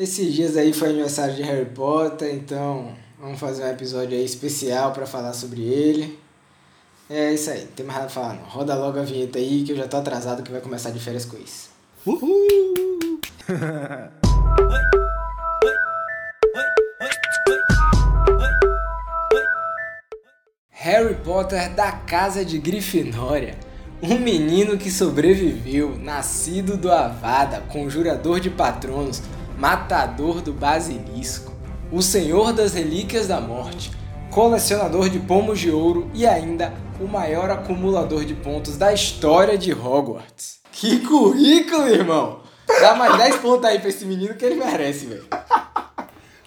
Esses dias aí foi aniversário de Harry Potter, então vamos fazer um episódio aí especial para falar sobre ele. É isso aí, tem mais nada pra falar não. Roda logo a vinheta aí que eu já tô atrasado que vai começar de férias com isso. Uhul! Harry Potter da Casa de Grifinória. Um menino que sobreviveu, nascido do Avada, conjurador de patronos, matador do basilisco, o senhor das relíquias da morte, colecionador de pomos de ouro e ainda o maior acumulador de pontos da história de Hogwarts. Que currículo, irmão! Dá mais 10 pontos aí pra esse menino que ele merece, velho.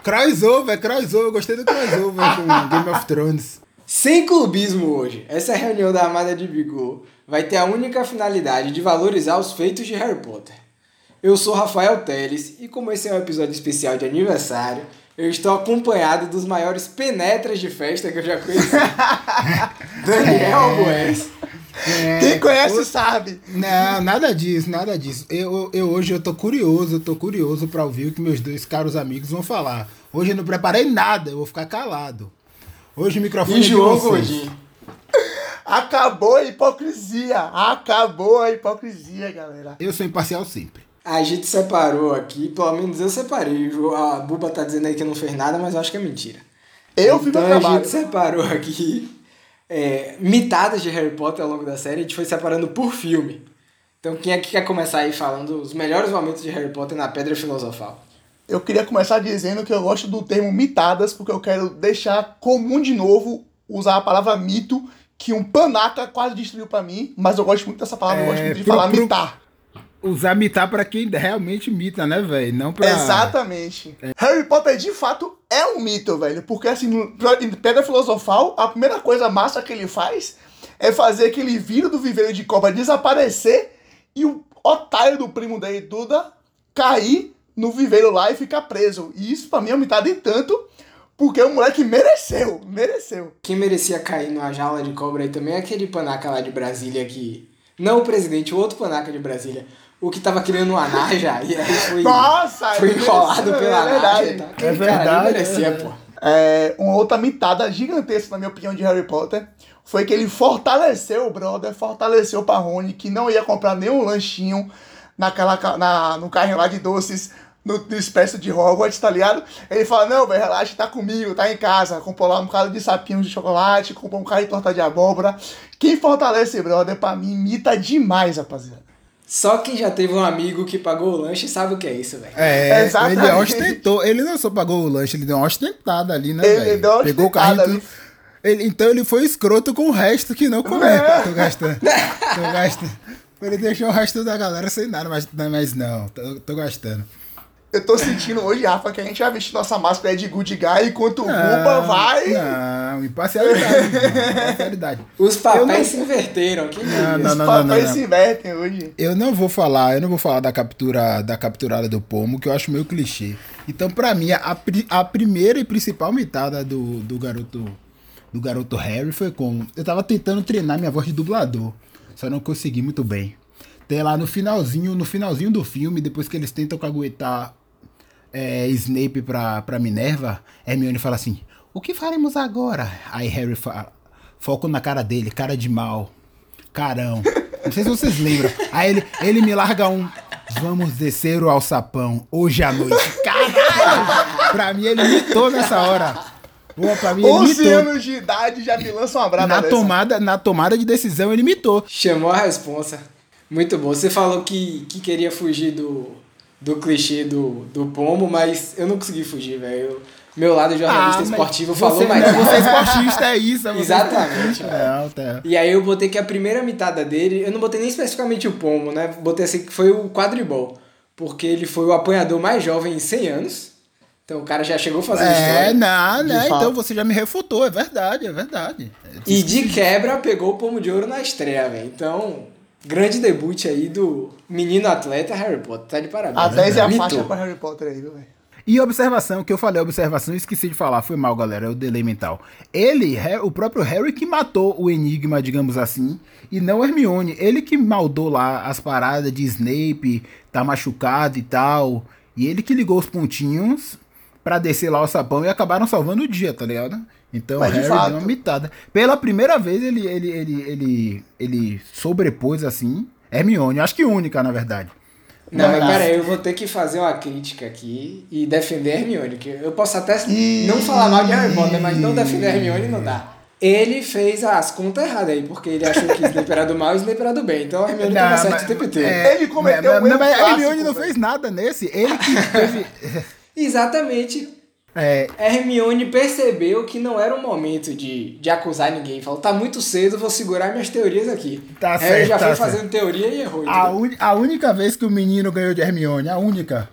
Crossover, crossover, gostei do crossover com Game of Thrones. Sem clubismo hoje, essa reunião da Armada de Bigô vai ter a única finalidade de valorizar os feitos de Harry Potter. Eu sou Rafael Teles e como esse é um episódio especial de aniversário, eu estou acompanhado dos maiores penetras de festa que eu já conheci. Daniel Goes. É, Quem conhece eu, sabe. Não, nada disso, nada disso. Eu, eu hoje eu tô curioso, eu tô curioso para ouvir o que meus dois caros amigos vão falar. Hoje eu não preparei nada, eu vou ficar calado. Hoje o microfone e João Godinho. Acabou a hipocrisia. Acabou a hipocrisia, galera. Eu sou imparcial sempre. A gente separou aqui, pelo menos eu separei. A Buba tá dizendo aí que não fez nada, mas eu acho que é mentira. Eu fiz então, meu trabalho. a gente separou aqui é, mitadas de Harry Potter ao longo da série, a gente foi separando por filme. Então quem é que quer começar aí falando os melhores momentos de Harry Potter na Pedra Filosofal? Eu queria começar dizendo que eu gosto do termo mitadas, porque eu quero deixar comum de novo usar a palavra mito, que um panaca quase destruiu para mim, mas eu gosto muito dessa palavra, eu gosto muito de pro, falar pro, mitar. Usar mitar para quem realmente mita, né, velho? Não pra. Exatamente. É. Harry Potter de fato é um mito, velho. Porque assim, em Pedra Filosofal, a primeira coisa massa que ele faz é fazer aquele vírus do viveiro de cobra desaparecer e o otário do primo dele, Duda, cair no viveiro lá e ficar preso. E isso pra mim é uma mitada em tanto. Porque o moleque mereceu, mereceu. Quem merecia cair numa jaula de cobra aí também é aquele panaca lá de Brasília que. Não o presidente, o outro panaca de Brasília o que tava criando uma Naja e aí foi, Nossa, foi enrolado pela é. Naja. Tá? É verdade. merecia, pô. É, uma outra mitada gigantesca, na minha opinião, de Harry Potter foi que ele fortaleceu o brother, fortaleceu o Parrone, que não ia comprar nenhum lanchinho naquela, na, no carrinho lá de doces no, no espécie de Hogwarts, tá ligado? Ele fala, não, velho, relaxa, tá comigo, tá em casa. Comprou lá um bocado de sapinhos de chocolate, comprou um carro de torta de abóbora. Quem fortalece, brother, pra mim, imita demais, rapaziada. Só quem já teve um amigo que pagou o lanche sabe o que é isso, velho. É, Exatamente. ele ostentou. Ele não só pagou o lanche, ele deu uma ostentada ali, né, velho? Pegou o carrinho. Ele, então ele foi escroto com o resto que não comeu. É. Tô gastando. tô gastando. Ele deixou o resto da galera sem nada, mas, mas não, tô, tô gastando. Eu tô sentindo hoje, Rafa, que a gente vai vestir nossa máscara de good guy enquanto o Buba vai. Não, imparcialidade. imparcialidade. Os papéis não... se inverteram. Que não, não, Os não, papéis se invertem hoje. Eu não vou falar, eu não vou falar da captura da capturada do pomo, que eu acho meio clichê. Então, pra mim, a, a primeira e principal mitada do, do garoto do garoto Harry foi como. Eu tava tentando treinar minha voz de dublador. Só não consegui muito bem. Tem lá no finalzinho, no finalzinho do filme, depois que eles tentam caguetar é, Snape pra, pra Minerva, Hermione fala assim: O que faremos agora? Aí Harry fala, foco na cara dele, cara de mal, carão. Não sei se vocês lembram. Aí ele, ele me larga um. Vamos descer o alçapão hoje à noite. Caralho! Pra mim, ele mitou nessa hora. Pra mim, 11 anos de idade já me lança uma brava na tomada Na tomada de decisão, ele mitou. Chamou a responsa. Muito bom. Você falou que, que queria fugir do, do clichê do, do pomo, mas eu não consegui fugir, velho. Meu lado jornalista ah, esportivo falou mais. Não, você é esportista, é isso. É Exatamente. É, tá. E aí eu botei que a primeira mitada dele, eu não botei nem especificamente o pomo, né? Botei assim que foi o quadribol. Porque ele foi o apanhador mais jovem em 100 anos. Então o cara já chegou fazendo é, história. É, não, né? Então você já me refutou, é verdade, é verdade. É e de quebra pegou o pomo de ouro na estreia, velho. Então, Grande debut aí do menino atleta Harry Potter. Tá de parabéns. A 10 é a faixa pra Harry Potter aí, velho. E observação, que eu falei, observação, esqueci de falar, foi mal, galera, é o delay mental. Ele, o próprio Harry que matou o Enigma, digamos assim, e não Hermione. Ele que maldou lá as paradas de Snape, tá machucado e tal. E ele que ligou os pontinhos pra descer lá o sapão e acabaram salvando o dia, tá ligado? Então Mas, Harry deu uma mitada. Pela primeira vez ele, ele, ele, ele, ele sobrepôs assim Hermione, acho que única, na verdade. Não, mas Mas- aí, eu vou ter que fazer uma crítica aqui e defender Hermione. Que eu posso até Ih. não falar mal de Harry Potter, mas não defender Hermione não dá. Ele fez as contas erradas aí, porque ele achou que Snape era do mal e Snape era do bem. Então a Hermione tava Não, certo mas- o tempo inteiro. é, Ele cometeu mas, um erro mas a Hermione não fez nada nesse. Ele que teve. Exatamente. É, Hermione percebeu que não era o momento de, de acusar ninguém. Falou, tá muito cedo, vou segurar minhas teorias aqui. Tá Harry certo, já tá foi certo. fazendo teoria e errou. a, uni- a única vez que o menino ganhou de Hermione, a única.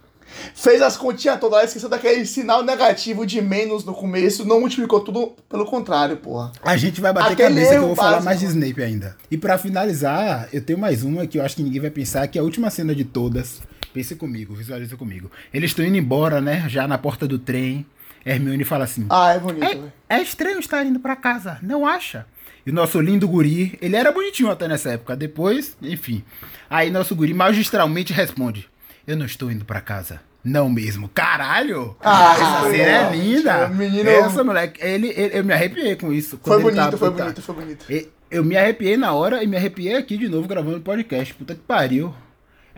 Fez as continhas todas lá, esqueceu daquele sinal negativo de menos no começo, não multiplicou tudo pelo contrário, porra. A gente vai bater Aquele cabeça que eu vou falar mais de Snape ainda. E pra finalizar, eu tenho mais uma que eu acho que ninguém vai pensar, que é a última cena de todas. Pense comigo, visualiza comigo. Eles estão indo embora, né? Já na porta do trem. Hermione fala assim: Ah, é bonito, é, é estranho estar indo pra casa, não acha? E o nosso lindo guri, ele era bonitinho até nessa época. Depois, enfim. Aí nosso guri magistralmente responde: Eu não estou indo pra casa. Não mesmo. Caralho! Ah, essa cena é linda. O menino- Essa moleque, ele, ele- eu me arrepiei com isso. Foi ele tava bonito, foi puta- bonito, foi bonito. Eu me arrepiei na hora e me arrepiei aqui de novo gravando podcast. Puta que pariu.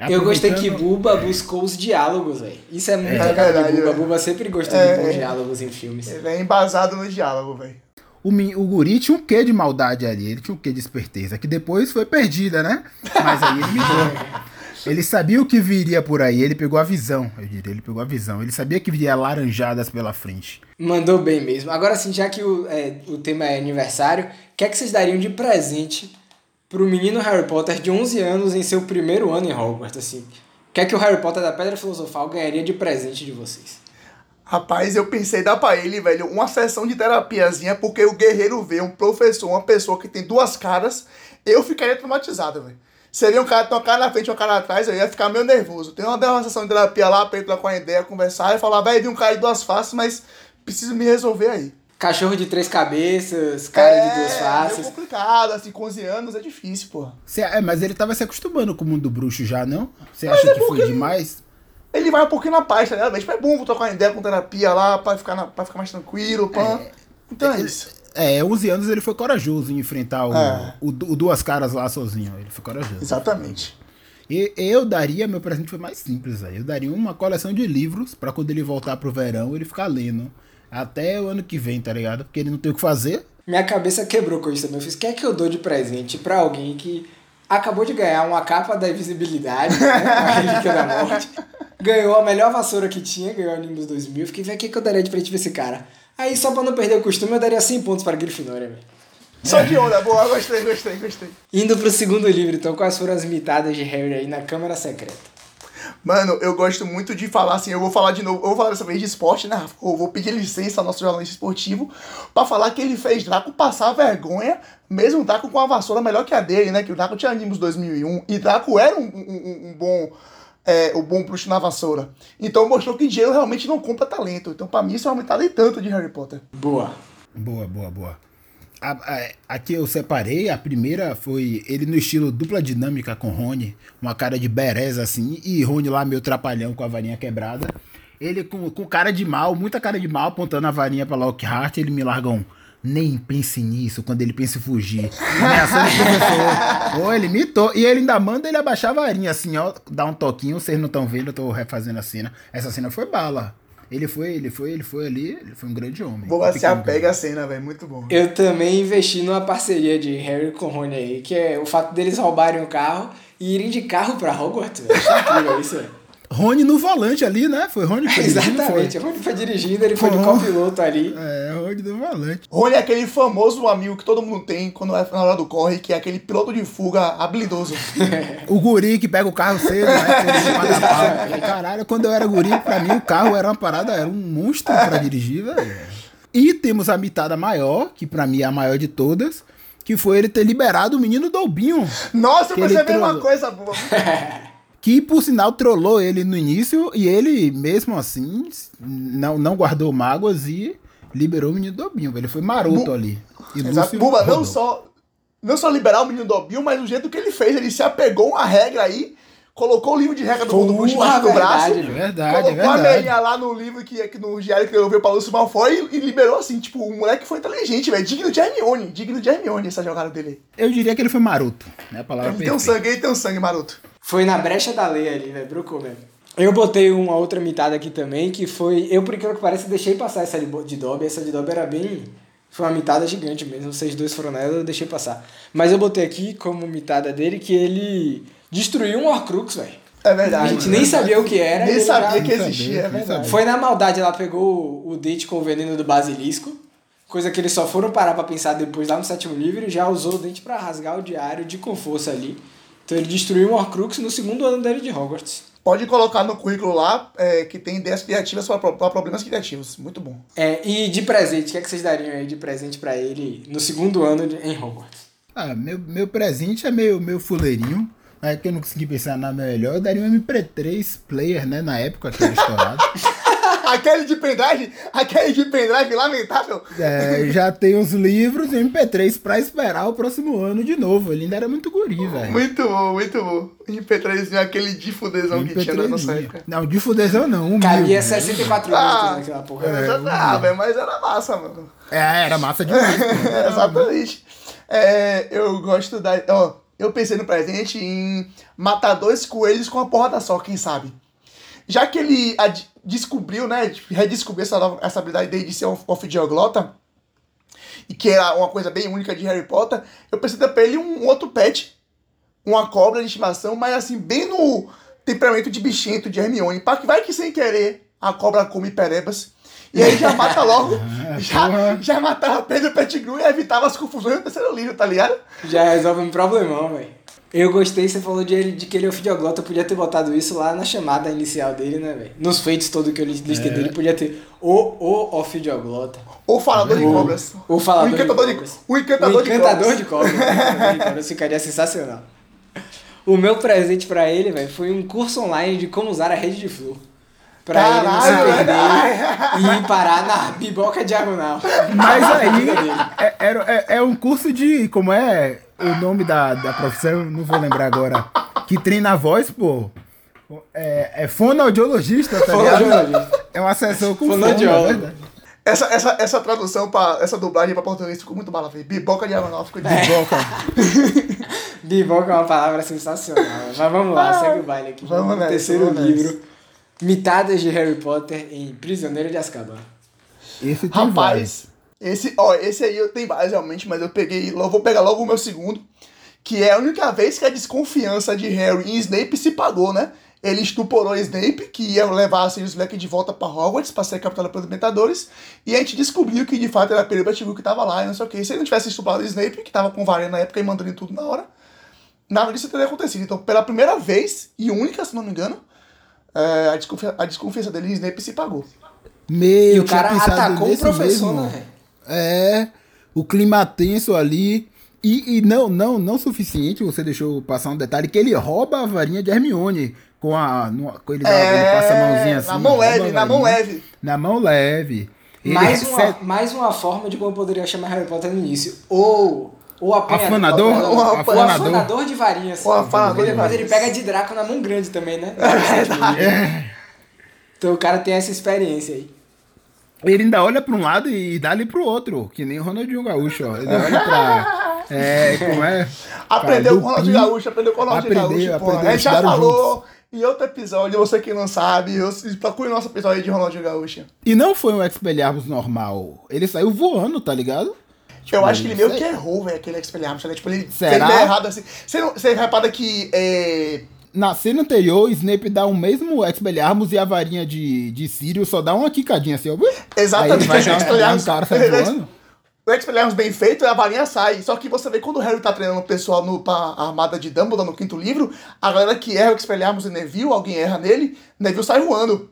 Eu gostei que Buba buscou os diálogos, velho. Isso é muito É legal de verdade, Buba. velho. Buba sempre gostou É, de bons é. diálogos em filmes. Ele é embasado no diálogo, velho. O, o guri tinha um quê de maldade ali, ele tinha um quê de esperteza, que depois foi perdida, né? Mas aí ele me deu. Ele sabia o que viria por aí, ele pegou a visão, eu diria, ele pegou a visão. Ele sabia que viria laranjadas pela frente. Mandou bem mesmo. Agora sim, já que o, é, o tema é aniversário, o que é que vocês dariam de presente pro menino Harry Potter de 11 anos em seu primeiro ano em Hogwarts? Assim, o que é que o Harry Potter da Pedra Filosofal ganharia de presente de vocês? Rapaz, eu pensei dar pra ele, velho, uma sessão de terapiazinha, porque o guerreiro vê um professor, uma pessoa que tem duas caras, eu ficaria traumatizado, velho. Seria um cara, tem uma cara na frente e uma cara atrás, eu ia ficar meio nervoso. Tem uma, uma sessão de terapia lá pra ele trocar uma ideia, conversar e falar, velho, vi um cara de duas faces, mas preciso me resolver aí. Cachorro de três cabeças, cara de duas É, faces. meio complicado, assim, com 11 anos é difícil. Cê- é, mas ele tava se acostumando com o mundo bruxo já, não? Você acha é que foi demais? Ele vai um pouquinho na paz, tá ligado? Tipo, é bom vou trocar uma ideia com terapia lá, pra ficar, na, pra ficar mais tranquilo, pã. Então é isso. É, 11 anos ele foi corajoso em enfrentar o, É. o, o Duas Caras lá sozinho. Ele foi corajoso. Exatamente. E eu daria, meu presente foi mais simples, aí. Eu daria uma coleção de livros pra quando ele voltar pro verão ele ficar lendo. Até o ano que vem, tá ligado? Porque ele não tem o que fazer. Minha cabeça quebrou com isso também. Eu fiz, o que é que eu dou de presente pra alguém que acabou de ganhar uma capa da invisibilidade, né, da Morte, ganhou a melhor vassoura que tinha, ganhou a Nimbus 2000. Fiquei, velho, o que, que eu daria de presente pra esse cara? Aí, só pra não perder o costume, eu daria 100 pontos pra Grifinória, velho. Só de onda, boa, gostei, gostei, gostei. Indo pro segundo livro, então, quais foram as mitadas de Harry aí na Câmara Secreta? Mano, eu gosto muito de falar assim, eu vou falar de novo, eu vou falar dessa vez de esporte, né? Rafa? Eu vou pedir licença ao nosso jornalista esportivo pra falar que ele fez Draco passar vergonha, mesmo o Draco com a vassoura melhor que a dele, né? Que o Draco tinha Nimbus 2001 e Draco era um, um, um- um bom. É, o bom bruxo na vassoura. Então mostrou que dinheiro realmente não compra talento. Então, pra mim, isso é uma mentada e tanto de Harry Potter. Boa. Boa, boa, boa. A, a, a que eu separei, a primeira foi ele no estilo dupla dinâmica com Rony, uma cara de bereza assim, e Rony lá meio trapalhão com a varinha quebrada. Ele com, com cara de mal, muita cara de mal, apontando a varinha pra Lockhart, ele me larga um. Nem pense nisso quando ele pensa em fugir. Ameaçando o professor. Ou ele mitou. E ele ainda manda ele abaixar a varinha, assim, ó. Dar um toquinho. Vocês não estão vendo, eu tô refazendo a cena. Essa cena foi bala. Ele foi, ele foi, ele foi ali. Ele foi um grande homem. Boa, se apega a cena, velho. Muito bom. Eu também investi numa parceria de Harry com Rony aí, que é o fato deles roubarem o carro e irem de carro pra Hogwarts. Acho incrível isso, velho. Rony no volante ali, né? Foi Rony que foi Exatamente. foi? Rony foi dirigindo, ele foi de Uhum. copiloto ali. É, Rony no volante. Rony é aquele famoso amigo que todo mundo tem quando é na hora do corre, que é aquele piloto de fuga habilidoso. O guri que pega o carro cedo, né? Caralho, quando eu era guri, pra mim o carro era uma parada, era um monstro pra dirigir, velho. E temos a mitada maior, que pra mim é a maior de todas, que foi ele ter liberado o menino Dolbinho. Nossa, eu pensei a mesma coisa boa. Que, por sinal, trollou ele no início e ele, mesmo assim, não, não guardou mágoas e liberou o menino Dolbinho. Ele foi maroto Bu- ali. Exato. Buba, não só, não só liberar o menino Dobinho, mas o jeito que ele fez, ele se apegou a uma regra aí, colocou o livro de regra do Porra, mundo bruxo embaixo do braço. verdade, velho. Verdade, é colocou a verdade. meinha lá no livro que, que no diário que devolveu pra Lúcio Malfoy e, e liberou assim, tipo, o moleque foi inteligente, velho. Digno de Hermione, digno de Hermione essa jogada dele. Eu diria que ele foi maroto, né? A palavra Ele tem um sangue, ele tem um sangue maroto. Foi na brecha da lei ali, velho. Brocou mesmo. Eu botei uma outra mitada aqui também, que foi. Eu, por incrível que pareça, deixei passar essa de Dobby. Essa de Dobby era bem. Foi uma mitada gigante mesmo. Vocês dois foram nela, eu deixei passar. Mas eu botei aqui como mitada dele que ele destruiu um Horcrux, velho. É verdade. A gente nem sabia o que era. Nem sabia já- que existia, é verdade. sabia. Foi na maldade, ela pegou o date com o veneno do basilisco. Coisa que eles só foram parar pra pensar depois lá no sétimo livro e já usou o dente pra rasgar o diário de com força ali. Então ele destruiu um Horcrux no segundo ano dele de Hogwarts. Pode colocar no currículo lá é, que tem ideias criativas para, pro- para problemas criativos. Muito bom. É, e de presente, o que, é que vocês dariam aí de presente pra ele no segundo ano de- em Hogwarts? Ah, meu, meu presente é meio, meio fuleirinho. É que eu não consegui pensar na melhor. Eu daria um MP3 player, né? Na época que era estourado. aquele de pendrive, aquele de pendrive lamentável. É, já tem os livros e MP3 pra esperar o próximo ano de novo. Ele ainda era muito guri, velho. Muito bom, muito bom. MP3, aquele de fudezão que tinha na nossa MP3. época. Não, de fudezão não. Um Cabia mil. 64 Ah, naquela porra. É, ah, velho, mas era massa, mano. É, era massa demais. É, exatamente. É, eu gosto da. Ó, eu pensei no presente em matar dois coelhos com uma porrada só, quem sabe? Já que ele descobriu, né? Redescobriu essa, nova- essa habilidade dele de ser um ofidioglota, e que era uma coisa bem única de Harry Potter, eu pensei pra ele um outro pet, uma cobra de estimação, mas assim, bem no temperamento de bichento de Hermione. Pra que vai que sem querer a cobra come perebas. E aí já mata logo, já, porra. já matava Pedro Pettigrew e evitava as confusões do terceiro livro, tá ligado? Já resolve um problemão, velho. Eu gostei, você falou de, ele, de que ele é ofidioglota, eu podia ter botado isso lá na chamada inicial dele, né, velho? Nos feitos todo que eu listei É. dele, podia ter o, o ofidioglota. Ou falador de O- cobras. o falador o encantador de de, cobras. o encantador, o encantador de de cobras. cobras. O encantador de cobras ficaria sensacional. O meu presente pra ele, velho, foi um curso online de como usar a rede de flor. Pra ele não se Caralho, perder e ir parar na biboca diagonal. Mas aí é, era- é, é um curso de. Como é o nome da, da profissão? Não vou lembrar agora. Que treina a voz, pô. É, é fonoaudiologista, tá ligado? É um assessor com fono, Fonoaudiólogo. é. Essa, essa, essa tradução, pra, essa dublagem pra português ficou muito mala, velho. Biboca diagonal ficou de Boca. Biboca é uma palavra sensacional. Mas vamos lá, segue o baile aqui. Vamos O nessa, terceiro vamos livro. Mitadas de Harry Potter em Prisioneiro de Azkaban. Esse tem vários. Rapaz, esse, ó, esse aí eu tenho vários realmente, mas eu peguei. Eu vou pegar logo o meu segundo. Que é a única vez que a desconfiança de Harry em Snape se pagou, né? Ele estuporou Snape, que ia levar a Sirius Black de volta pra Hogwarts pra ser capturado pelos Dementadores. E a gente descobriu que de fato era Pettigrew que tava lá e não sei o que. Se ele não tivesse estuprado Snape, que tava com varinha na época e mandando em tudo na hora, nada disso teria acontecido. Então, pela primeira vez, e única, se não me engano, é, a, desconfia- a desconfiança dele em Snape se pagou. Meu, E o cara atacou o professor, mesmo. né? É, o clima tenso ali. E, e não, não, não suficiente, você deixou passar um detalhe, que ele rouba a varinha de Hermione. Com a. numa- com ele, dá- ele passa a mãozinha assim. É, na mão leve, na mão varinha. leve. Na mão leve. Ele Mais uma, recebe- mais uma forma de como eu poderia chamar Harry Potter no início. Ou. Apanhador. Afanador? Ou afanador. de varinhas. Ou afanador de Mas ele pega de Draco na mão grande também, né? Então o cara tem essa experiência aí. Ele ainda olha pra um lado e dá ali pro outro, que nem o Ronaldinho Gaúcho, ó. Ele olha pra. É, como é? Aprendeu com o Ronaldinho. Gaúcho, aprendeu com o Ronaldinho Aprendeu, Gaúcho, aprendeu, A gente já falou em outro episódio, você que não sabe, eu, procure o nosso episódio de Ronaldinho Gaúcho. E não foi um Expelliarmus normal. Ele saiu voando, tá ligado? Eu acho que ele meio sei- que errou, velho, aquele Expelliarmus, né? Tipo, ele Será? fez errado assim. Você, não, você repara que é, Na cena anterior, Snape dá o mesmo Expelliarmus e a varinha de, de Sirius só dá uma quicadinha assim, ó. Exatamente, Aí vai o dar, um cara sai voando. o Expelliarmus bem feito, a varinha sai. Só que você vê quando o Harry tá treinando o pessoal no, pra armada de Dumbledore no quinto livro, a galera que erra o Expelliarmus e Neville, alguém erra nele, Neville sai voando.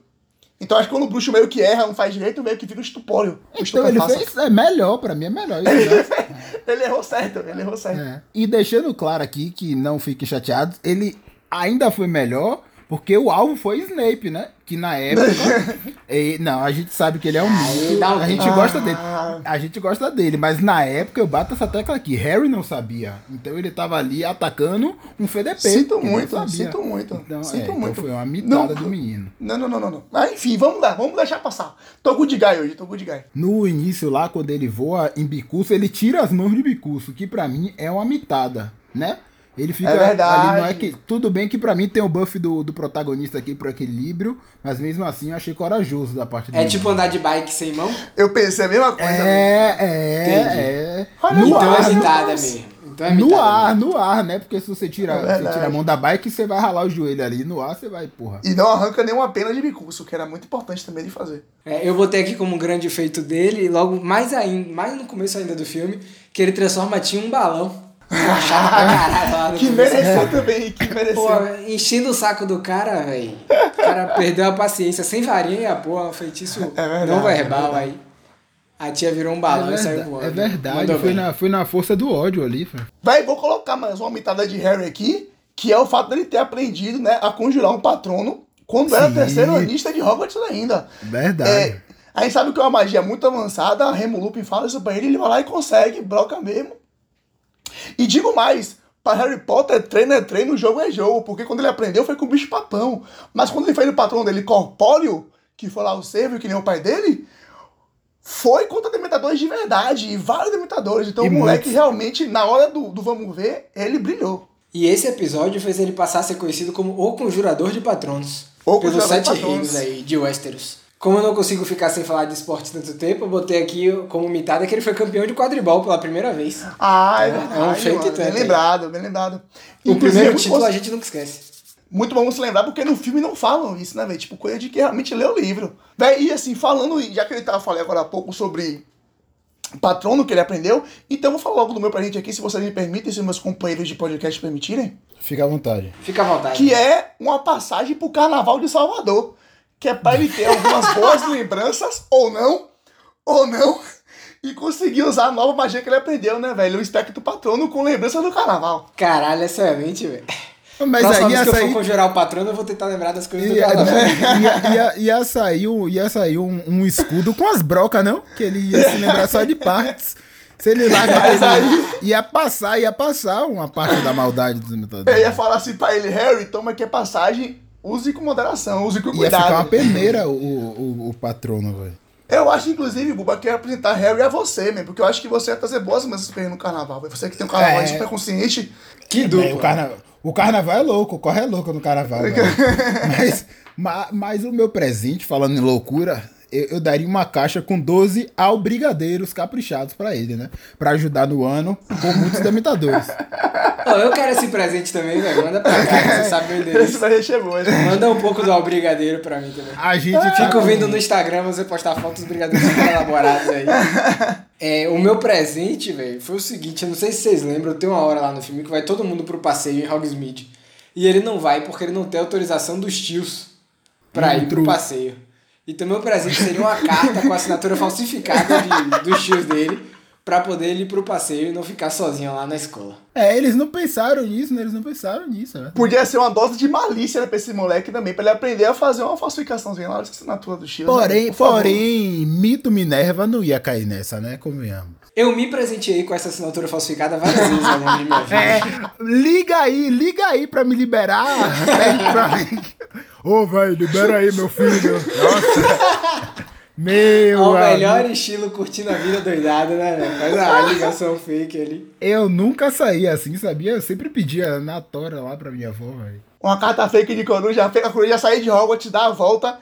Então acho que quando o bruxo meio que erra, não faz direito, meio que vira o estupório. O Então ele fez. É melhor, pra mim é melhor. né? Ele errou certo, ele errou certo. É. E deixando claro aqui que não fiquem chateados, ele ainda foi melhor Porque o alvo foi Snape, né? Que na época. e, não, a gente sabe que ele é um mito. A gente Ah. gosta dele. A gente gosta dele, mas na época eu bato essa tecla aqui. Harry não sabia. Então ele tava ali atacando um FDP. Sinto muito, sinto muito. Então, sinto é, então muito. foi uma mitada Não. do menino. Não, não, não, não, não. Mas enfim, vamos lá, vamos deixar passar. Tô good guy hoje, tô good guy. No início lá, quando ele voa em Bicurso, ele tira as mãos de Bicurso, que pra mim é uma mitada, né? Ele fica É verdade. ali, não é que. Tudo bem que pra mim tem o buff do, do protagonista aqui pro equilíbrio, mas mesmo assim eu achei corajoso da parte É dele. tipo andar de bike sem mão? Eu pensei a mesma coisa. É, é, Entendi. é. Olha Então ar, é no mitada ar. mesmo. Então é no ar, mesmo. no ar, né? Porque se você tira, É você tira a mão da bike, você vai ralar o joelho ali. No ar, você vai, porra. E não arranca nenhuma pena de bicurso, que era muito importante também de fazer. É, eu botei aqui como um grande feito dele, logo mais ainda, mais no começo ainda do filme, que ele transforma a Tia em um balão. Caralho Que mereceu também, que mereceu. Pô, enchendo o saco do cara, velho. O cara perdeu a paciência, sem varinha um feitiço É verdade, não é verbal verdade. aí. A tia virou um balão é, e saiu verdade, voando. é verdade, foi na, foi na força do ódio ali, velho. Vai, vou colocar mais uma mitada de Harry aqui, que é o fato dele ter aprendido, né, a conjurar um patrono quando era Sim. terceiro anista de Hogwarts ainda. Verdade. É, a gente sabe que é uma magia muito avançada, a Remo Lupin fala isso pra ele, ele vai lá e consegue, broca mesmo. E digo mais, para Harry Potter, treino é treino, jogo é jogo, porque quando ele aprendeu foi com o bicho papão. Mas quando ele fez o patrão dele corpóreo, que foi lá o servo, que nem o pai dele, foi contra dementadores de verdade, e vários dementadores. Então E o moleque muitos. realmente, na hora do, do vamos ver, ele brilhou. E esse episódio fez ele passar a ser conhecido como o Conjurador de Patronos. Pelos sete reinos aí de Westeros. Como eu não consigo ficar sem falar de esporte tanto tempo, eu botei aqui como mitada que ele foi campeão de quadribol pela primeira vez. Ah, é É, verdade. é um feito e tanto bem lembrado, bem lembrado. O Inclusive, primeiro é título a gente nunca esquece. Muito bom se lembrar, porque no filme não falam isso, né, velho? Tipo, coisa de que realmente lê o livro. Véi, e assim, falando, já que ele tava falando agora há pouco sobre patrono que ele aprendeu, então eu vou falar logo do meu presente aqui, se vocês me permitem, se meus companheiros de podcast permitirem, Fica à vontade. Fica à vontade. que é uma passagem pro Carnaval de Salvador, que é pra ele ter algumas boas lembranças, ou não, ou não, e conseguir usar a nova magia que ele aprendeu, né, velho? O espectro patrono com lembrança do Carnaval. Caralho, essa é a mente, velho. Mas Próxima aí vez que eu for sair. conjurar o patrono, eu vou tentar lembrar das coisas do carnaval. ia, ia, ia sair, um, ia sair um, um escudo com as brocas, não? Que ele ia se lembrar só de partes. Se ele largar, ele ia passar, ia passar uma parte da maldade dos Eu imitadores. ia falar assim pra ele, Harry, toma aqui a passagem, use com moderação, use com Ia cuidado. ficar uma peneira o, o, o patrono, velho. Eu acho, inclusive, Buba, que eu ia apresentar Harry a você, mesmo, porque eu acho que você ia trazer boas lembranças pra ele no carnaval. Você que tem um carnaval É. super consciente. Que É, o, dupla. carna... o carnaval é louco, corre é louco no carnaval. mas, ma- mas o meu presente, falando em loucura, eu, eu daria uma caixa com 12 albrigadeiros caprichados pra ele, né? Pra ajudar no ano com muitos demitadores. Ô, eu quero esse presente também, velho. Manda pra cá, você sabe meu Esse endereço. vai encher muito. Manda um pouco do albrigadeiro pra mim também. A gente tá Fico com- vendo no Instagram você postar fotos dos brigadeiros super elaborados aí. É, o meu presente, velho, foi o seguinte, eu não sei se vocês lembram, tem uma hora lá no filme que vai todo mundo pro passeio em Hogsmeade. E ele não vai porque ele não tem autorização dos tios pra Hum, ir pro true. passeio. Então meu presente seria uma carta com a assinatura falsificada de- dos tios dele pra poder ele ir pro passeio e não ficar sozinho lá na escola. É, eles não pensaram nisso, né? Eles não pensaram nisso, né? Podia ser uma dose de malícia né, pra esse moleque também, pra ele aprender a fazer uma falsificaçãozinha lá de assinatura do Shield. Porém, por favor. porém, Mito Minerva não ia cair nessa, né? Convenhamos. Eu me presenteei com essa assinatura falsificada várias vezes ao longo de minha vida. É, liga aí, liga aí pra me liberar. Pra mim. Ô, velho, libera aí, meu filho. Nossa. Meu Ao amigo. melhor estilo curtindo a vida doidada, né, velho? Faz a ligação fake ali. Eu nunca saía assim, sabia? Eu sempre pedia na tora lá pra minha avó, velho. Uma carta fake de coruja, fake a coruja sair de Hogwarts, dar a volta,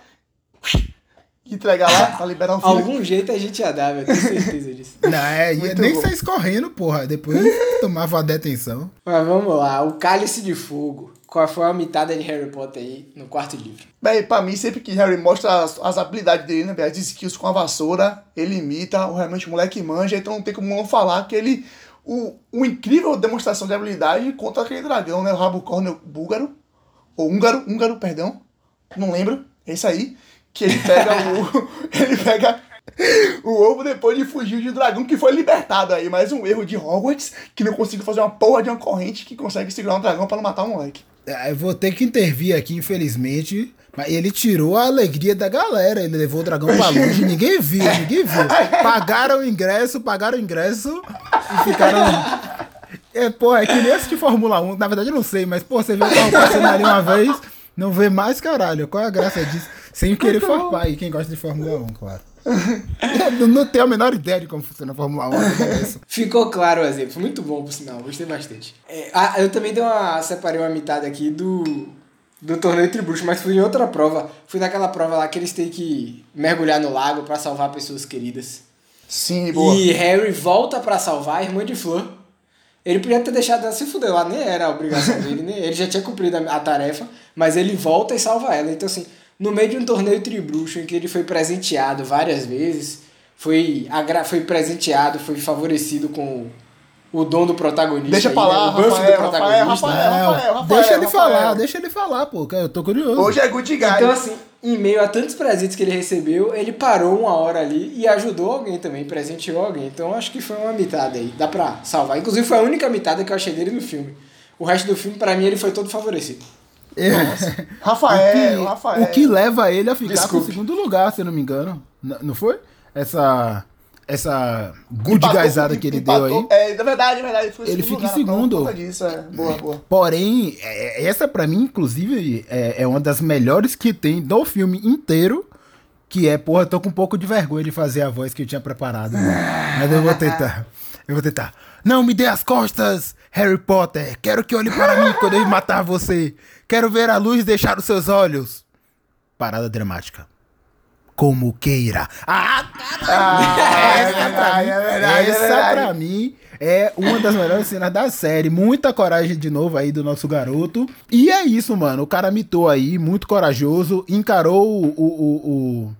entregar lá pra liberar um filho. Algum jeito a gente ia dar, velho. Tenho certeza disso. Não, é, ia Muito nem bom. sair escorrendo, porra. Depois tomava a detenção. Mas vamos lá. O Cálice de Fogo. Qual foi a mitada de Harry Potter aí no quarto livro? Bem, pra mim, sempre que Harry mostra as, as habilidades dele, né, as skills com a vassoura, ele imita, o realmente o moleque manja, então não tem como não falar que ele. O incrível demonstração de habilidade contra aquele dragão, né? O rabo córneo búlgaro, ou húngaro, húngaro, perdão, não lembro, é isso aí. Que ele pega o. ele pega. O ovo depois de fugir de dragão que foi libertado aí. Mais um erro de Hogwarts que não conseguiu fazer uma porra de uma corrente que consegue segurar um dragão pra não matar um moleque. É, Eu vou ter que intervir aqui, infelizmente. Mas ele tirou a alegria da galera. Ele levou o dragão pra longe. Ninguém viu, ninguém viu. Pagaram o ingresso, pagaram o ingresso e ficaram. É, pô, é que nem assistir Fórmula 1. Na verdade, eu não sei, mas, pô, você vê o carro passando ali uma vez, não vê mais, caralho. Qual é a graça disso? Sem querer farpar. E quem gosta de Fórmula 1, claro. Não tenho a menor ideia de como funciona a Fórmula 1. eu conheço. Ficou claro o exemplo. Muito bom, por sinal. Gostei bastante. É, ah, eu também dei uma, separei uma mitada aqui do, do torneio Tribucho, mas fui em outra prova. Fui naquela prova lá que eles têm que mergulhar no lago pra salvar pessoas queridas. Sim, boa. E Harry volta pra salvar a irmã de Flor. Ele podia ter deixado ela se fuder lá, nem era a obrigação dele, nem, ele já tinha cumprido a, a tarefa, mas ele volta e salva ela. Então, assim, no meio de um torneio tribruxo em que ele foi presenteado várias vezes, foi, agra foi presenteado, foi favorecido com o dom do protagonista. Deixa aí, pra lá, né? o buff Rafael, do Rafael, protagonista. Rafael, Rafael, Rafael, deixa ele Rafael. falar, deixa ele falar, pô. que Eu tô curioso. Hoje é good guy. Então, assim, em meio a tantos presentes que ele recebeu, ele parou uma hora ali e ajudou alguém também, presenteou alguém. Então, acho que foi uma mitada aí. Dá pra salvar. Inclusive, foi a única mitada que eu achei dele no filme. O resto do filme, pra mim, ele foi todo favorecido. É. Rafael, o, que, Rafael. o que leva ele a ficar Desculpe. no segundo lugar, se eu não me engano. N- não foi? Essa. Essa good guyzada que ele deu empatou- aí. É, na verdade, na verdade. Ele, fica em prova segundo. disso, é. Boa, boa. Porém, é- essa pra mim, inclusive, é, é uma das melhores que tem do filme inteiro. Que é, porra, eu tô com um pouco de vergonha de fazer a voz que eu tinha preparado. né? Mas eu vou tentar. Eu vou tentar. Não me dê as costas, Harry Potter. Quero que olhe para mim quando eu matar você. Quero ver a luz deixar os seus olhos. Parada dramática. Como queira. Ah, Ah, é essa pra verdade, mim- é é Essa pra mim é uma das melhores cenas da série. Muita coragem de novo aí do nosso garoto. E é isso, mano. O cara mitou aí, muito corajoso. Encarou o. o,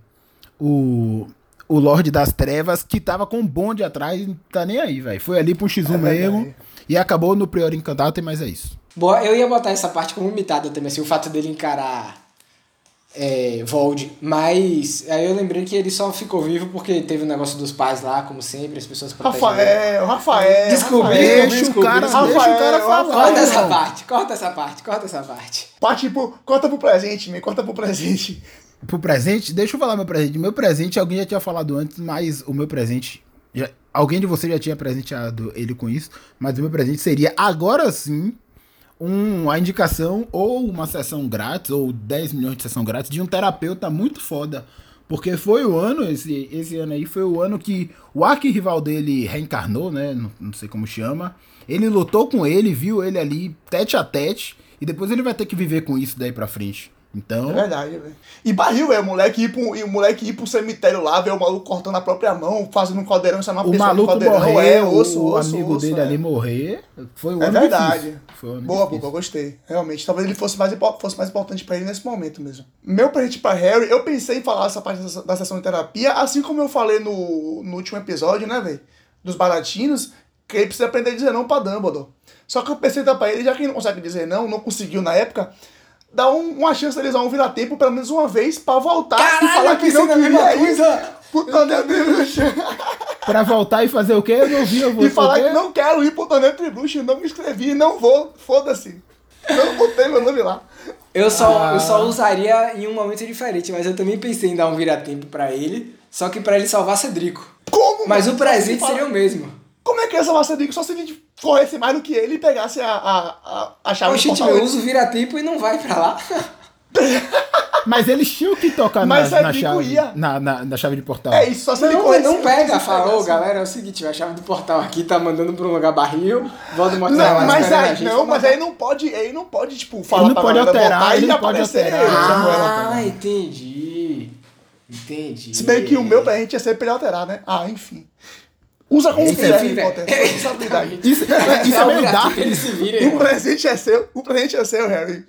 o, o o Lorde das Trevas, que tava com um bonde atrás, não tá nem aí, velho. Foi ali pro X1 É mesmo. E acabou no Prior Encantado, mas é isso. Bom, eu ia botar essa parte como mitada também, assim, o fato dele encarar é, Vold, mas aí eu lembrei que ele só ficou vivo porque teve o negócio dos pais lá, como sempre, as pessoas. Rafael, Rafael. Desculpa, Rafael. Deixa o cara, desculpa. deixa o cara Rafael, falar. Corta Rafael. essa parte, corta essa parte, corta essa parte. Parte pro, corta pro presente, me corta pro presente. Pro presente, deixa eu falar meu presente. Meu presente, alguém já tinha falado antes, mas o meu presente. já- alguém de vocês já tinha presenteado ele com isso, mas o meu presente seria agora sim a indicação ou uma sessão grátis, ou 10 milhões de sessão grátis, de um terapeuta muito foda. Porque foi o ano, esse, esse ano aí, foi o ano que o arquirrival dele reencarnou, né? Não, não sei como chama. Ele lutou com ele, viu ele ali tete a tete, e depois ele vai ter que viver com isso daí pra frente. Então. É verdade, velho. E barril, é, o moleque ir pro, e o moleque ir pro cemitério lá, ver o maluco cortando a própria mão, fazendo um caldeirão, chamar O pessoa de maluco caldeirão, morreu, é, osso, o osso, amigo osso, dele é. ali morrer. Foi um É verdade. Foi um Boa, difícil. Buba, gostei. Realmente, talvez ele fosse mais, fosse mais importante pra ele nesse momento mesmo. Meu presente pra Harry, eu pensei em falar essa parte da- da sessão de terapia, assim como eu falei no, no último episódio, né, velho? Dos baratinos, que ele precisa aprender a dizer não pra Dumbledore. Só que eu pensei em dar pra ele, já que ele não consegue dizer não, não conseguiu na época, dar um- uma chance deles a um virar-tempo pelo menos uma vez pra voltar e falar que não queria ir. Pro torneio Tribruxo. Pra voltar e fazer o quê? Eu não vi, eu vou E falar quê? que não quero ir pro torneio Tribruxo, não me inscrevi, não vou, foda-se. Não botei meu nome lá. Eu só, Ah. eu só usaria em um momento diferente, mas eu também pensei em dar um viratempo pra ele, só que pra ele salvar Cedrico. Como? Mas mano? o presente seria o mesmo. Como é que essa massa digo? Só se a gente corresse mais do que ele e pegasse a, a, a, a chave Oxi, do tipo, portal. eu uso o viratempo e não vai pra lá. Mas eles tinham que tocar na, Mas na chave. ia. Na, na, na chave de portal. É isso, só se ele Não, corresse. não pega, pegasse. galera, é o seguinte, a chave do portal aqui tá mandando pra um lugar barril, Voldemort Não, lá mas aí, gente não, pra mas aí não pode, aí não pode, tipo, falar não pra pode alterar, voltar ele não pode alterar. ele. Ah, entendi. Entendi. Se bem que o meu presente ia ser pra ele alterar, né? Ah, enfim. Usa como quiser, é Harry fim, Potter. velho. Responsabilidade. Isso, isso é meio dark. Ele se vira, O presente é seu, o presente é seu, Harry.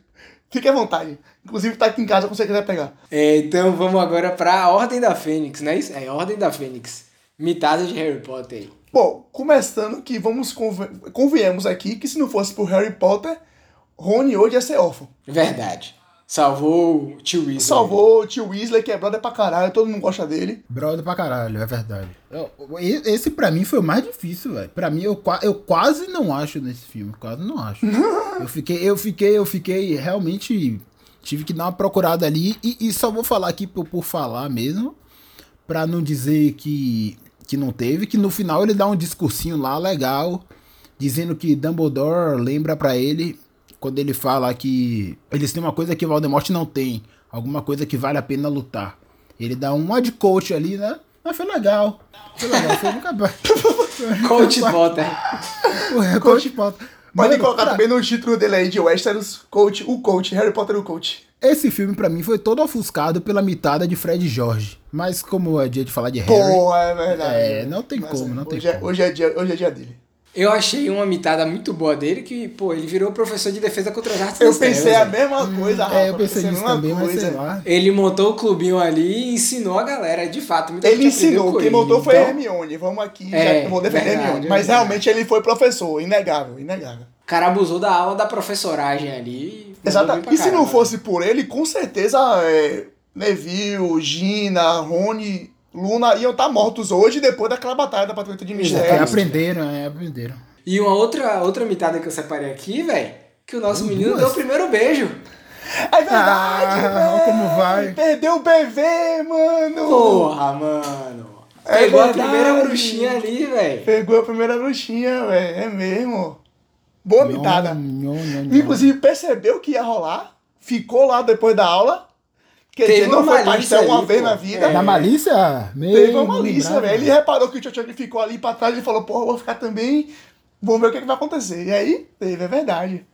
Fique à vontade. Inclusive tá aqui em casa se você quiser pegar. É, então vamos agora pra Ordem da Fênix, não é isso? É Ordem da Fênix. Mitada de Harry Potter aí. Bom, começando que vamos convenhamos aqui que se não fosse por Harry Potter, Rony hoje ia ser órfão. Verdade. Salvou o tio Weasley. Salvou o tio Weasley, que é brother pra caralho, todo mundo gosta dele. Brother pra caralho, é verdade. Eu- esse pra mim foi o mais difícil, velho. Pra mim, eu, eu quase não acho nesse filme. Quase não acho. eu fiquei, eu fiquei, eu fiquei realmente. Tive que dar uma procurada ali. E, e só vou falar aqui por, por falar mesmo. Pra não dizer que, que não teve. Que no final ele dá um discursinho lá legal. Dizendo que Dumbledore lembra pra ele. Quando ele fala que eles têm uma coisa que Voldemort não tem. Alguma coisa que vale a pena lutar. Ele dá um de coach ali, né? Mas foi legal. Foi legal. Foi nunca. Coach Potter. Ué, coach Potter. Pode colocar pra- também no título dele aí de Westeros, coach, o coach, Harry Potter o coach. Esse filme pra mim foi todo ofuscado pela mitada de Fred e Jorge. Mas como é dia de falar de Harry, Pô, é verdade. É, não tem Mas, como, não tem hoje é, como. hoje, é dia, hoje é dia dele. Eu achei uma mitada muito boa dele que, pô, ele virou professor de defesa contra as artes Eu pensei trevas, a velho. mesma coisa, Rafa. é, eu pensei a nisso mesma também, mas coisa. sei lá. Ele montou o clubinho ali e ensinou a galera, de fato. Muita Ele ensinou, quem ele, montou foi então- a Hermione. Vamos aqui, É, já vou defender verdade, Hermione. é Mas verdade. realmente ele foi professor, inegável, inegável. O cara abusou da aula da professoragem ali. pra E se não fosse por ele, com certeza é, Neville, Gina, Rony, Luna iam estar mortos hoje depois daquela batalha da Patrulha de É, Mistérios. aprenderam, é, aprenderam. E uma outra, outra mitada que eu separei aqui, velho, que o nosso menino duas? deu o primeiro beijo. É verdade, Ah, como vai. Perdeu o BV, mano. Porra, mano. É Pegou a verdade. primeira bruxinha ali, velho. Pegou a primeira bruxinha, velho. É mesmo. Boa mitada. Nhon, nhon, nhon. Inclusive, percebeu que ia rolar. Ficou lá depois da aula. Quer Teve dizer, não foi malícia pastel uma vez pô. na vida. É. Da malícia? Meu, Teve uma malícia, velho. Ele reparou que o Tio Tio ficou ali pra trás e falou, porra, vou ficar também. Vamos ver o que, que vai acontecer. E aí, teve, é verdade.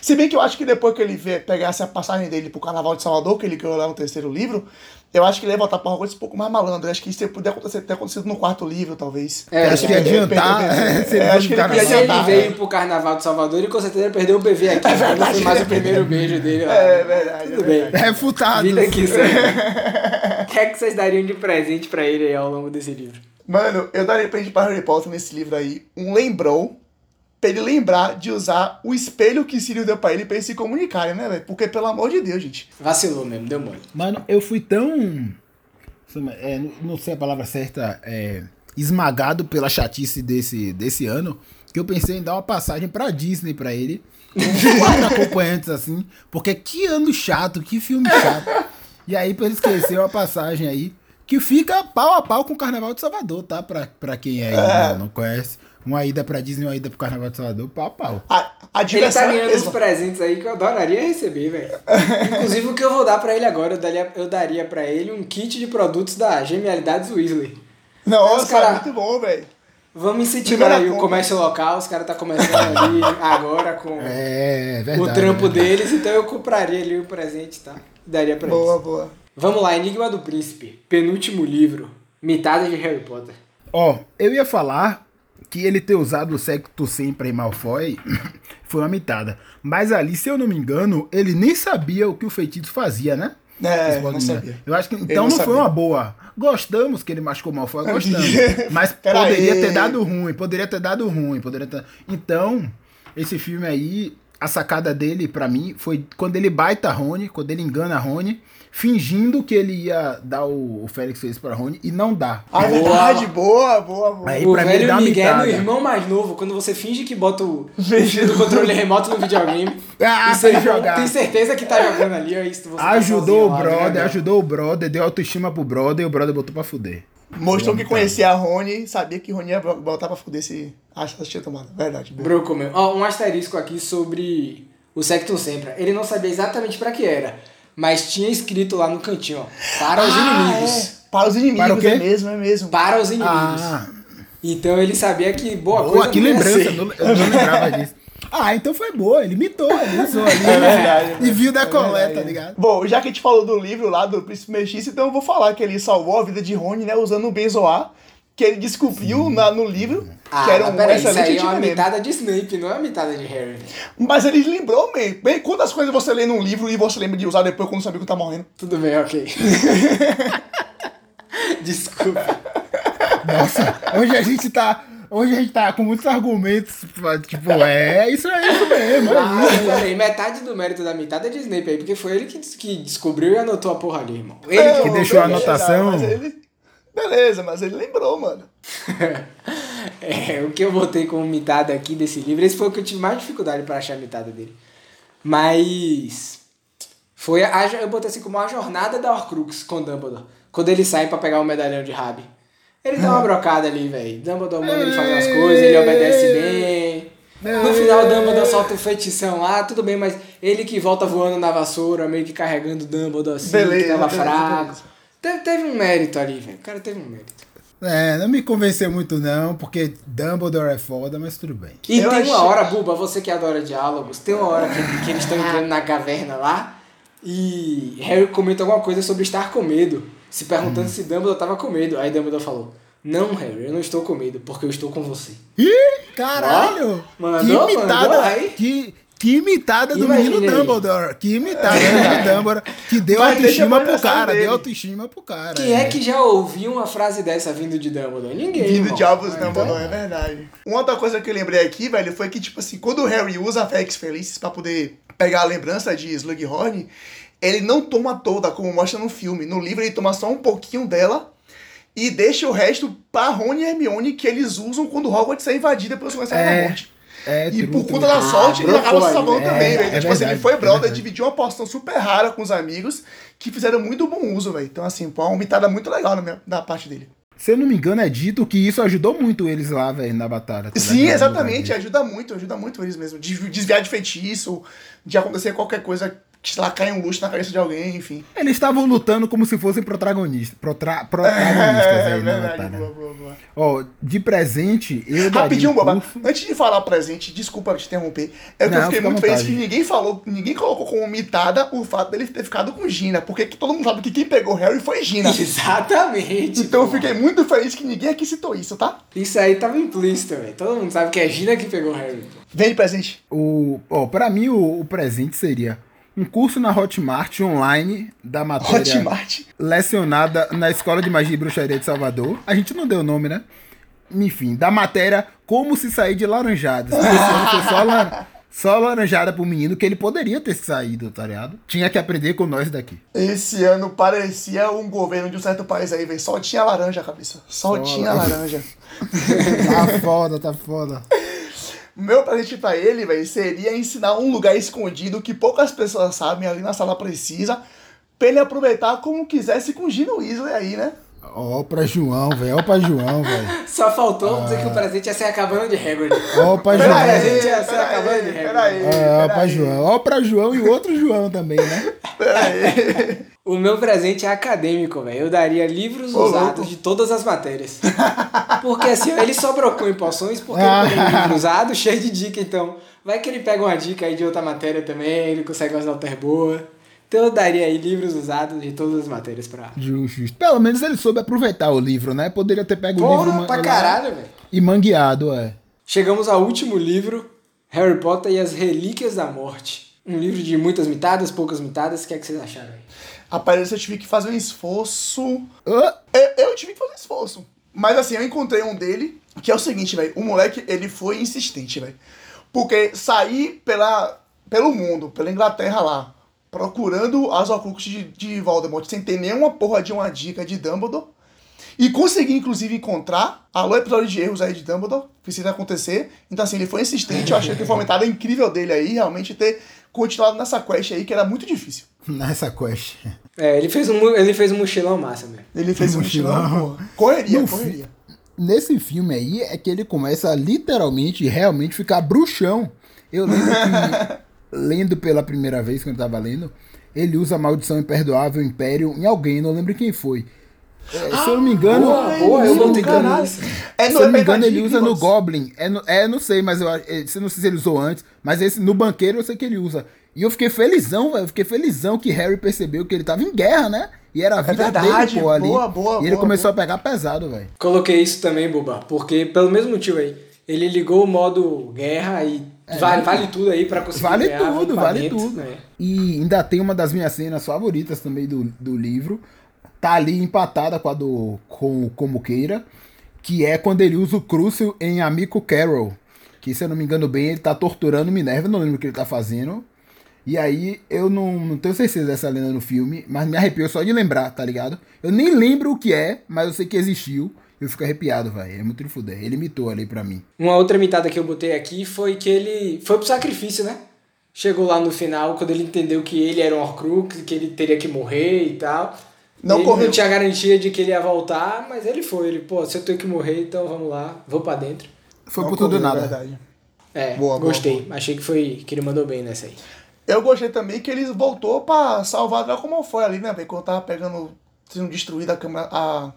Se bem que eu acho que depois que ele vê, pegasse a passagem dele pro Carnaval de Salvador, que ele ganhou lá no terceiro livro, eu acho que ele ia voltar pra Hogwarts um pouco mais malandro. Eu acho que isso podia acontecer, ter acontecido no quarto livro, talvez. É, acho que ia é, adiantar. é, se ele é, acho que ele fosse ia Se ele adiantar, veio é. pro carnaval de Salvador, ele com certeza perdeu o BV aqui. É verdade, Foi mais é o primeiro beijo dele lá. É verdade. Tudo é bem. verdade. Refutado. Vida aqui. O que é que vocês dariam de presente pra ele aí ao longo desse livro? Mano, eu daria pra gente pra Harry Potter nesse livro aí um lembrou pra ele lembrar de usar o espelho que Sirius deu pra ele pra eles se comunicarem, né, velho? Porque, pelo amor de Deus, gente. Vacilou mesmo, deu mole. Mano, eu fui tão. é, não- sei a palavra certa. É, esmagado pela chatice desse, desse ano. Que eu pensei em dar uma passagem pra Disney pra ele. Com quatro acompanhantes assim. Porque que ano chato, que filme chato. E aí, pra ele esquecer uma passagem aí. Que fica pau a pau com o Carnaval de Salvador, tá? Pra, pra quem aí não, não conhece. Uma ida pra Disney, uma ida pro Carnaval de Salvador, pau a pau. A, a Ele diversão tá é a ganhando uns presentes aí que eu adoraria receber, velho. Inclusive o que eu vou dar pra ele agora, eu daria, eu daria pra ele um kit de produtos da Genialidades Weasley. Nossa, Os cara- é muito bom, velho. Vamos incentivar aí o comércio local, os caras tá começando ali agora com É, verdade. o trampo verdade. deles, então eu compraria ali o presente, tá? Daria pra Boa, eles. boa. Vamos lá, Enigma do Príncipe, penúltimo livro, mitada de Harry Potter. Ó, eu ia falar que ele ter usado o Secto sempre em Malfoy foi uma mitada. Mas ali, se eu não me engano, ele nem sabia o que o feitiço fazia, né? É, não sabia. Eu acho que então não não, foi uma boa. Gostamos que ele machucou Malfoy, gostamos. Mas poderia aí. ter dado ruim, poderia ter dado ruim, poderia ter... Então, esse filme aí, a sacada dele pra mim foi quando ele baita a Rony, quando ele engana a Rony, fingindo que ele ia dar o, o Félix fez pra Rony e não dá. É Boa. verdade, boa, boa, boa. Aí o pra mim ele velho dá uma Miguel é no mitada. irmão mais novo, quando você finge que bota o do controle remoto no videogame. Ah, você jogar. tem certeza que tá jogando ali, ó, isso, você tá Ajudou sozinho o lá, brother, né, ajudou o brother, deu autoestima pro brother e o brother botou pra fuder. Mostrou que conhecia a Rony, sabia que Rony ia botar pra fuder se achasse tinha tomado. Verdade. Broco mesmo. Ó, um asterisco aqui sobre o Sectum Sempra. Ele não sabia exatamente pra que era, mas tinha escrito lá no cantinho, ó, para os Ah, inimigos. é. Para os inimigos, Para o quê? é mesmo, é mesmo. Para os inimigos. Ah, Então ele sabia que boa boa, coisa que não ia lembrança, ser. não- eu não lembrava disso. Ah, então foi boa, ele imitou, ele usou ali. É verdade, E viu da é coleta, verdade. ligado? Bom, já que a gente falou do livro lá do Príncipe Mestiço, então eu vou falar que ele salvou a vida de Rony, né, usando o benzoar, que ele descobriu na, no livro, Ah, que era um peraí, isso excelente aí é uma mitada de Snape, não é uma mitada de Harry. Mas ele lembrou, man. Bem, quantas coisas você lê num livro e você lembra de usar depois quando sabia que tá morrendo? Tudo bem, ok. Desculpa. Nossa, hoje a gente tá. Hoje a gente tá com muitos argumentos tipo, é isso é isso mesmo. É Ah, isso. peraí, metade do mérito da mitad é de Snape aí, porque foi ele que, que descobriu e anotou a porra ali, irmão. Ele que deixou a anotação. mas ele- Beleza, mas ele lembrou, mano. É, o que eu botei como mitada aqui desse livro, esse foi o que eu tive mais dificuldade para achar a mitada dele. Mas foi a, eu botei assim como a jornada da Horcrux com Dumbledore, quando ele sai para pegar o medalhão de Rabi. Ele dá uma brocada ali, velho. Dumbledore manda ele fazer umas coisas, ele obedece bem. No final, Dumbledore solta o feitição lá, tudo bem, mas ele que volta voando na vassoura, meio que carregando o Dumbledore assim, Beleza, que tava fraco. Teve, teve um mérito ali, velho. O cara teve um mérito. É, não me convenceu muito não, porque Dumbledore é foda, mas tudo bem. E Eu tem achei- uma hora, Buba, você que adora diálogos, tem uma hora que, que eles estão entrando na caverna lá e Harry comenta alguma coisa sobre estar com medo, se perguntando se Dumbledore tava com medo. Aí Dumbledore falou: Não, Harry, eu não estou com medo, porque eu estou com você. Ih, caralho! Ó, mandou, que mandou imitada, aí. que, que imitada do menino aí. Dumbledore. Que imitada do menino Dumbledore. Que deu Mas autoestima pro cara, dele. deu autoestima pro cara. Quem é que já ouviu uma frase dessa vindo de Dumbledore? Ninguém. Vindo irmão. de Albus Então, Dumbledore, é verdade. Uma outra coisa que eu lembrei aqui, velho, foi que, tipo assim, quando o Harry usa a Félix Felicis pra poder pegar a lembrança de Slughorn, ele não toma toda, como mostra no filme. No livro ele toma só um pouquinho dela e deixa o resto pra Rony e Hermione, que eles usam quando Hogwarts é invadida pelos É, da Morte. É, E truque, por conta né? da Ah, sorte, ele acaba se salvando né? também, É, velho. é tipo assim, ele verdade, foi é brother, verdade. dividiu uma poção super rara com os amigos, que fizeram muito bom uso, velho. Então, assim, pô, uma mitada muito legal na minha- da parte dele. Se eu não me engano, é dito que isso ajudou muito eles lá, velho, na batalha. tá Sim, exatamente, ajuda muito, ajuda muito eles mesmo. De desviar de feitiço, de acontecer qualquer coisa que, sei lá, cai um luxo na cabeça de alguém, enfim. Eles estavam lutando como se fossem protagonistas. Protra, protagonistas É, aí, né, verdade, batalha. boa, boa, boa. Ó, de presente, eu Rapidinho, um Boba, curso- antes de falar presente, desculpa te interromper, é que Não, eu fiquei muito feliz que ninguém falou, ninguém colocou como mitada o fato dele ter ficado com Gina, porque que todo mundo sabe que quem pegou Harry foi Gina. Exatamente. Então eu fiquei muito feliz que ninguém aqui citou isso, tá? Isso aí tava implícito, velho. Todo mundo sabe que é Gina que pegou Harry. pô. Vem de presente. O, ó, pra mim, o, o presente seria um curso na Hotmart online da matéria Hotmart. lecionada na Escola de Magia e Bruxaria de Salvador. A gente não deu o nome, né? Enfim, da matéria Como se sair de laranjadas. Esse ano foi só, la- só laranjada pro menino que ele poderia ter saído, tá ligado? Tinha que aprender com nós daqui. Esse ano parecia um governo de um certo país aí, velho. Só tinha laranja, cabeça. Só, Só tinha laranja. Tá foda, tá foda. Meu presente pra ele, velho, seria ensinar um lugar escondido que poucas pessoas sabem ali na sala precisa, pra ele aproveitar como quisesse com o Gino Weasley aí, né? Ó pra João, velho. Ó pra João, velho. Só faltou dizer que o presente ia ser a cabana de Hagrid. Ó pra Pera João. aí, Peraí, gente, essa é a cabana de peraí, regra. peraí, É, ó pra peraí, João. Ó pra João e o outro João também, né? peraí. O meu presente é acadêmico, velho. Eu daria livros Ô, usados louco. de todas as matérias. Porque assim, ele só brocou em poções porque ele tem um livro usado cheio de dica, então. Vai que ele pega uma dica aí de outra matéria também, ele consegue umas alter boa. Então eu daria aí livros usados de todas as matérias pra. Justo, justo. Pelo menos ele soube aproveitar o livro, né? Poderia ter pego o livro Porra, pra caralho, velho. e mangueado, é. Chegamos ao último livro, Harry Potter e as Relíquias da Morte. Um livro de muitas mitadas, poucas mitadas. O que é que vocês acharam Rapaz, eu tive que fazer um esforço. Eu, eu tive que fazer um esforço. Mas assim, eu encontrei um dele, que é o seguinte, velho. O moleque, ele foi insistente, velho. Porque sair pela, pelo mundo, pela Inglaterra lá, procurando as Horcruxes de, de Voldemort, sem ter nenhuma porra de uma dica de Dumbledore. E conseguir, inclusive, encontrar. Alô, episódio de erros aí de Dumbledore. Precisa acontecer. Então, assim, ele foi insistente. Eu achei que foi uma mentada incrível dele aí, realmente ter continuado nessa quest aí, que era muito difícil. nessa quest. É, ele fez um, ele fez um mochilão massa, velho. Ele fez um Mochilão. mochilão. Correria, No correria. Nesse filme aí é que ele começa a literalmente, realmente ficar bruxão. Eu lembro que, lendo pela primeira vez, quando eu tava lendo, ele usa a maldição imperdoável império em alguém, não lembro quem foi. É, se eu não me engano, boa, boa, eu não engano. É se eu não me é engano, ele usa no. Goblin. É, no, é, não sei, mas eu, é, se- não sei se ele usou antes, mas esse no banqueiro eu sei que ele usa. E eu fiquei felizão, velho. eu Fiquei felizão que Harry percebeu que ele tava em guerra, né? E era a vida verdade, dele, pô, ali. boa, boa, e ele boa, começou a pegar pesado, velho. Coloquei isso também, Buba, porque pelo mesmo motivo aí. Ele ligou o modo guerra e vale, vale tudo aí pra conseguir É. Vale ganhar, tudo, vale dentro, tudo. né? E ainda tem uma das minhas cenas favoritas também do, do livro. Tá ali empatada com a do com, Como Queira. Que é quando ele usa o Crucial em Amico Carol. que se eu não me engano bem, ele tá torturando Minerva, não lembro o que ele tá fazendo. E aí eu não, não tenho certeza dessa lenda no filme, mas me arrepiou só de lembrar, tá ligado? Eu nem lembro o que é, mas eu sei que existiu. Eu fico arrepiado, velho. É muito de fuder. Ele imitou ali pra mim. Uma outra mitada que eu botei aqui foi que ele foi pro sacrifício, né? Chegou lá no final, quando ele entendeu que ele era um Horcrux, que ele teria que morrer e tal. Não ele correu. não tinha garantia de que ele ia voltar, mas ele foi. Ele, pô, se eu tenho que morrer, então vamos lá, vou pra dentro. Foi Não por tudo ou correu, nada. verdade. É, Boa, boa, gostei. Achei que foi que ele mandou bem nessa aí. Eu gostei também que eles voltou pra salvar Draco Malfoy ali, né? Quando tava pegando, sendo destruída a câmera, a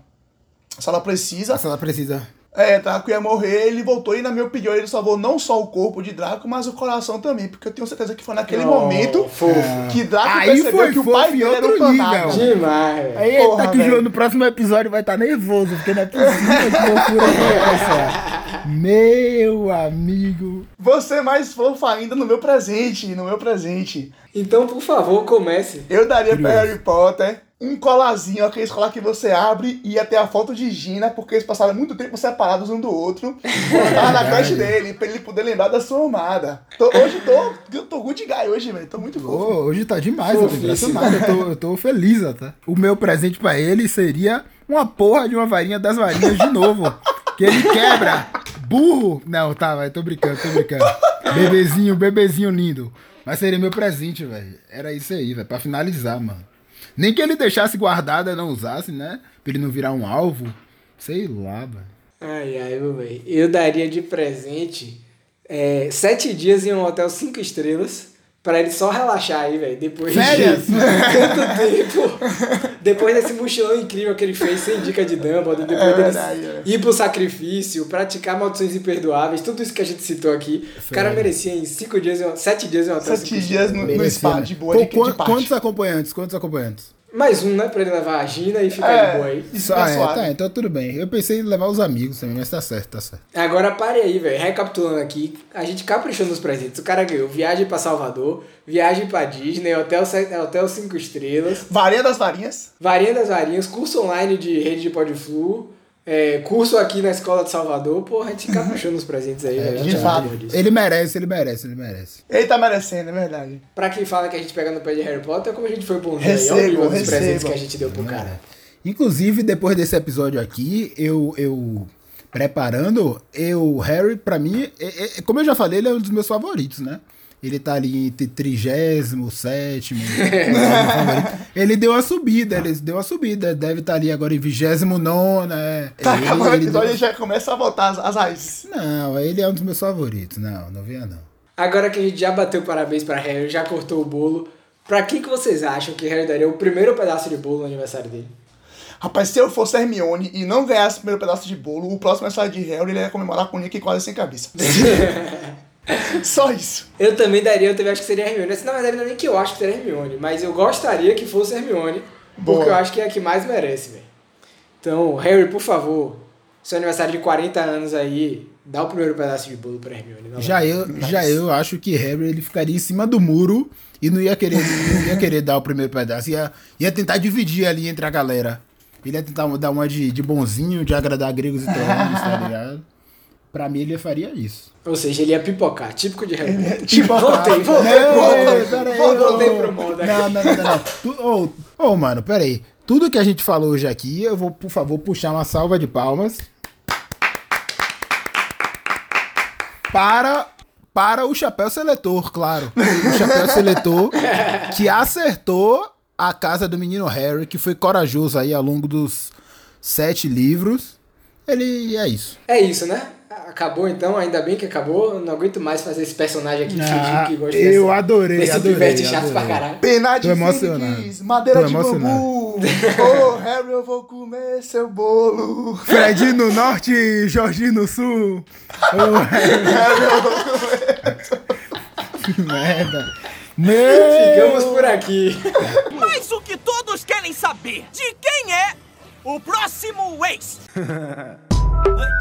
sala precisa. Essa ela precisa. É, Draco ia morrer, ele voltou e, na minha opinião, ele salvou não só o corpo de Draco, mas o coração também, porque eu tenho certeza que foi naquele Oh, momento fofo. que Draco Aí percebeu foi que o pai dele era um nível. Demais. Aí Porra, tá que o. João no próximo episódio vai estar nervoso, porque não é possível que loucura é essa. Meu amigo. Você mais fofo ainda no meu presente, no meu presente. Então, por favor, comece. Eu daria pra Curioso. Harry Potter um colazinho, aquele colar que você abre e ia ter a foto de Gina, porque eles passaram muito tempo separados um do outro. Tava na creche dele, pra ele poder lembrar da sua amada. Tô- hoje tô, eu tô good guy hoje, velho. Tô muito Ô, fofo. hoje tá demais, eu tô impressionado. Eu tô, eu tô feliz até. O meu presente pra ele seria uma porra de uma varinha das varinhas de novo. Que ele quebra. Burro! Não, tá, vai, tô brincando, tô brincando. Bebezinho, bebezinho lindo. Mas seria meu presente, velho. Era isso aí, velho, pra finalizar, mano. Nem que ele deixasse guardado e não usasse, né? Pra ele não virar um alvo. Sei lá, velho. Ai, ai, meu velho. Eu daria de presente é, sete dias em um hotel cinco estrelas pra ele só relaxar aí, velho. Depois Férias? de tanto tempo. Depois desse mochilão incrível que ele fez sem dica de Dumbledore, depois É dele verdade, é. ir pro sacrifício, praticar maldições imperdoáveis, tudo isso que a gente citou aqui. O cara merecia em cinco dias, um- sete dias em um hotel Sete dias no, no spa de boa Pô, de, de. Quantos acompanhantes? Quantos acompanhantes? Mais um, né? Pra ele levar a Gina e ficar É. de boa aí. Isso ah, é é, suave. tá, então tudo bem. Eu pensei em levar os amigos também, mas tá certo, tá certo. Agora pare aí, velho. Recapitulando aqui, a gente caprichou nos presentes. O cara ganhou viagem pra Salvador, viagem pra Disney, hotel, hotel 5 estrelas, Varinha das varinhas. varinha das varinhas, curso online de rede de Podflu, é, curso aqui na escola de Salvador. Porra, a gente caprichou nos presentes aí, velho. de Pelo fato. Ele merece, ele merece, ele merece. Ele tá merecendo, é verdade. Pra quem fala que a gente pega no pé de Harry Potter, como a gente foi bonzinho aí, Recebam, olha o nível dos presentes que a gente deu pro cara. Inclusive, depois desse episódio aqui, eu, eu preparando, eu, Harry, pra mim, é- é- como eu já falei, ele é um dos meus favoritos, né? Ele tá ali entre trigésimo, sétimo. ele deu a subida, ele deu a subida. Deve estar ali agora em vigésimo nono, né? Tá Ele- acabando o episódio deu- já começa a voltar as, as raízes. Não, ele é um dos meus favoritos. Não, não venha não. Agora que a gente já bateu parabéns pra Harry, já cortou o bolo, pra quem que vocês acham que Harry daria o primeiro pedaço de bolo no aniversário dele? Rapaz, se eu fosse Hermione e não ganhasse o primeiro pedaço de bolo, o próximo aniversário de Harry ele ia comemorar com o Nick quase sem cabeça. Só isso. Eu também daria, eu também acho que seria Hermione. Assim, na verdade, não é nem que eu acho que seria Hermione, mas eu gostaria que fosse Hermione, Boa. porque eu acho que é a que mais merece, velho. Então, Harry, por favor, seu aniversário de 40 anos aí, dá o primeiro pedaço de bolo pra Hermione. não Já vai. eu, já eu acho que Harry ele ficaria em cima do muro e não ia querer, não ia querer dar o primeiro pedaço. Ia, ia tentar dividir ali entre a galera. Ele ia tentar dar uma de, de bonzinho, de agradar gregos e troanos, tá ligado? Pra mim, ele faria isso. Ou seja, ele ia pipocar, típico de Harry Potter. Tipo, Voltei, voltei, Não, voltei, voltei ô. pro modo aqui. Não, não, não, não. Ô, ô, mano, pera aí. Tudo que a gente falou hoje aqui, eu vou, por favor, puxar uma salva de palmas. Para, para o chapéu seletor, claro. O chapéu seletor que acertou a casa do menino Harry, que foi corajoso aí ao longo dos sete livros. Ele é isso. É isso, né? Acabou então, ainda bem que acabou. Não aguento mais fazer esse personagem aqui Ah, que gosta eu dessa- adorei, desse adorei, pivete chato adorei. pra caralho. Pena de Tô emocionado. Fênix, madeira Tô de bambu. Ô, Harry, eu vou comer seu bolo. Fred no norte, Jorginho no sul. Ô, que merda. Meu... Ficamos por aqui. Mas o que todos querem saber, de quem é o próximo ex?